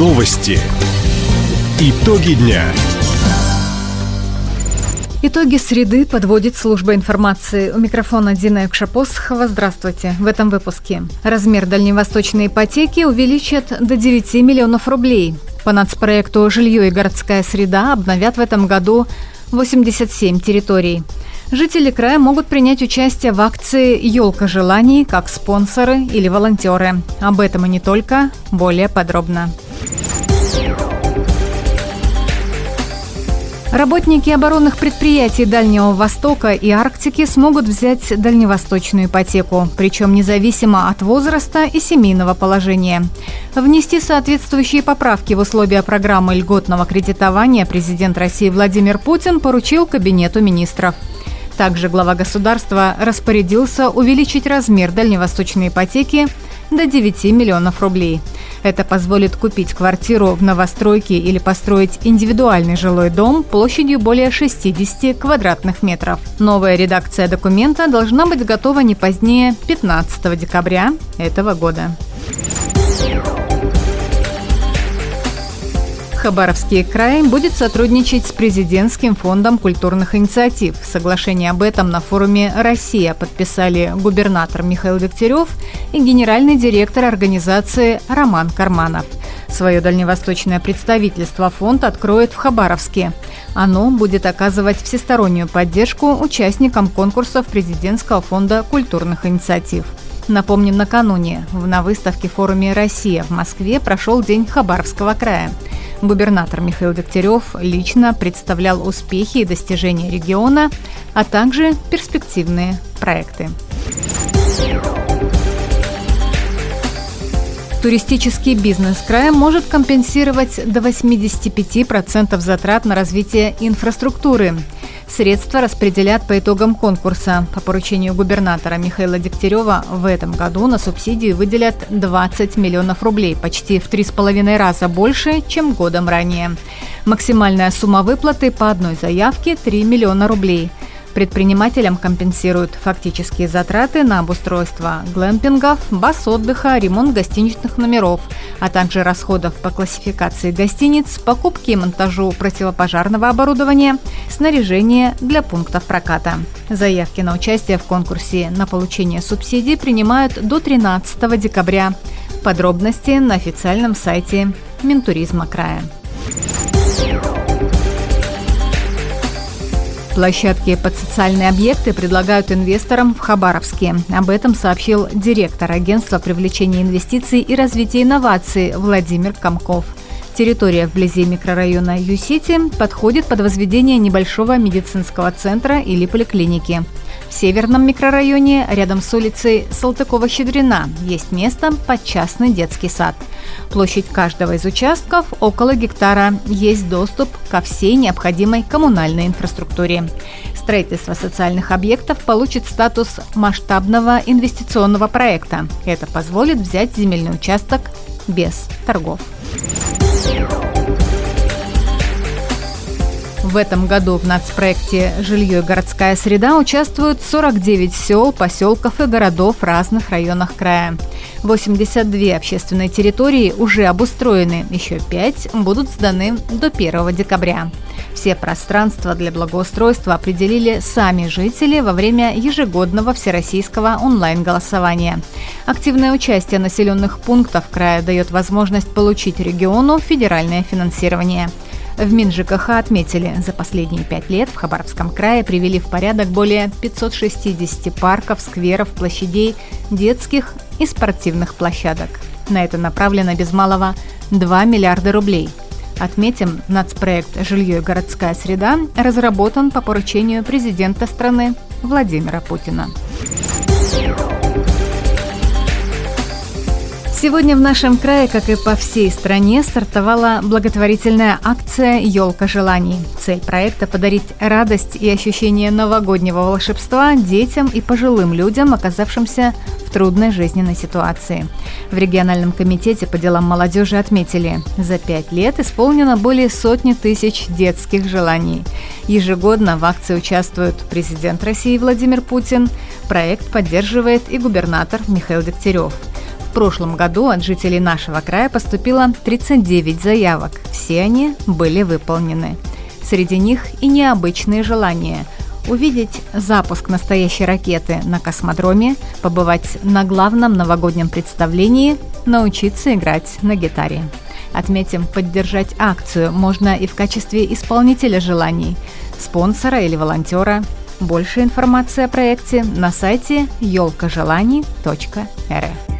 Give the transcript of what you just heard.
Новости. Итоги дня. Итоги среды подводит служба информации. У микрофона Дина Экшапосхова. Здравствуйте. В этом выпуске. Размер дальневосточной ипотеки увеличат до 9 миллионов рублей. По нацпроекту «Жилье и городская среда» обновят в этом году 87 территорий. Жители края могут принять участие в акции «Елка желаний» как спонсоры или волонтеры. Об этом и не только. Более подробно. Работники оборонных предприятий Дальнего Востока и Арктики смогут взять дальневосточную ипотеку, причем независимо от возраста и семейного положения. Внести соответствующие поправки в условия программы льготного кредитования президент России Владимир Путин поручил Кабинету министров. Также глава государства распорядился увеличить размер дальневосточной ипотеки до 9 миллионов рублей – это позволит купить квартиру в новостройке или построить индивидуальный жилой дом площадью более 60 квадратных метров. Новая редакция документа должна быть готова не позднее 15 декабря этого года. Хабаровский край будет сотрудничать с Президентским фондом культурных инициатив. Соглашение об этом на форуме «Россия» подписали губернатор Михаил Дегтярев и генеральный директор организации Роман Карманов. Свое дальневосточное представительство фонд откроет в Хабаровске. Оно будет оказывать всестороннюю поддержку участникам конкурсов Президентского фонда культурных инициатив. Напомним, накануне на выставке форуме «Россия» в Москве прошел День Хабаровского края – Губернатор Михаил Дегтярев лично представлял успехи и достижения региона, а также перспективные проекты. Туристический бизнес края может компенсировать до 85% затрат на развитие инфраструктуры – Средства распределят по итогам конкурса. По поручению губернатора Михаила Дегтярева в этом году на субсидию выделят 20 миллионов рублей, почти в три с половиной раза больше, чем годом ранее. Максимальная сумма выплаты по одной заявке – 3 миллиона рублей – Предпринимателям компенсируют фактические затраты на обустройство глэмпингов, баз отдыха, ремонт гостиничных номеров, а также расходов по классификации гостиниц, покупке и монтажу противопожарного оборудования, снаряжения для пунктов проката. Заявки на участие в конкурсе на получение субсидий принимают до 13 декабря. Подробности на официальном сайте Минтуризма края. Площадки под социальные объекты предлагают инвесторам в Хабаровске. Об этом сообщил директор агентства привлечения инвестиций и развития инноваций Владимир Комков. Территория вблизи микрорайона Ю-Сити подходит под возведение небольшого медицинского центра или поликлиники. В северном микрорайоне, рядом с улицей Салтыкова-Щедрина, есть место под частный детский сад. Площадь каждого из участков около гектара. Есть доступ ко всей необходимой коммунальной инфраструктуре. Строительство социальных объектов получит статус масштабного инвестиционного проекта. Это позволит взять земельный участок без торгов. В этом году в нацпроекте «Жилье и городская среда» участвуют 49 сел, поселков и городов в разных районах края. 82 общественные территории уже обустроены, еще 5 будут сданы до 1 декабря. Все пространства для благоустройства определили сами жители во время ежегодного всероссийского онлайн-голосования. Активное участие населенных пунктов края дает возможность получить региону федеральное финансирование – в МинЖКХ отметили, за последние пять лет в Хабаровском крае привели в порядок более 560 парков, скверов, площадей, детских и спортивных площадок. На это направлено без малого 2 миллиарда рублей. Отметим, нацпроект «Жилье и городская среда» разработан по поручению президента страны Владимира Путина. Сегодня в нашем крае, как и по всей стране, стартовала благотворительная акция «Елка желаний». Цель проекта – подарить радость и ощущение новогоднего волшебства детям и пожилым людям, оказавшимся в трудной жизненной ситуации. В региональном комитете по делам молодежи отметили, за пять лет исполнено более сотни тысяч детских желаний. Ежегодно в акции участвуют президент России Владимир Путин, проект поддерживает и губернатор Михаил Дегтярев – В прошлом году от жителей нашего края поступило 39 заявок. Все они были выполнены. Среди них и необычные желания – увидеть запуск настоящей ракеты на космодроме, побывать на главном новогоднем представлении, научиться играть на гитаре. Отметим, поддержать акцию можно и в качестве исполнителя желаний, спонсора или волонтера. Больше информации о проекте на сайте елкажеланий.рф.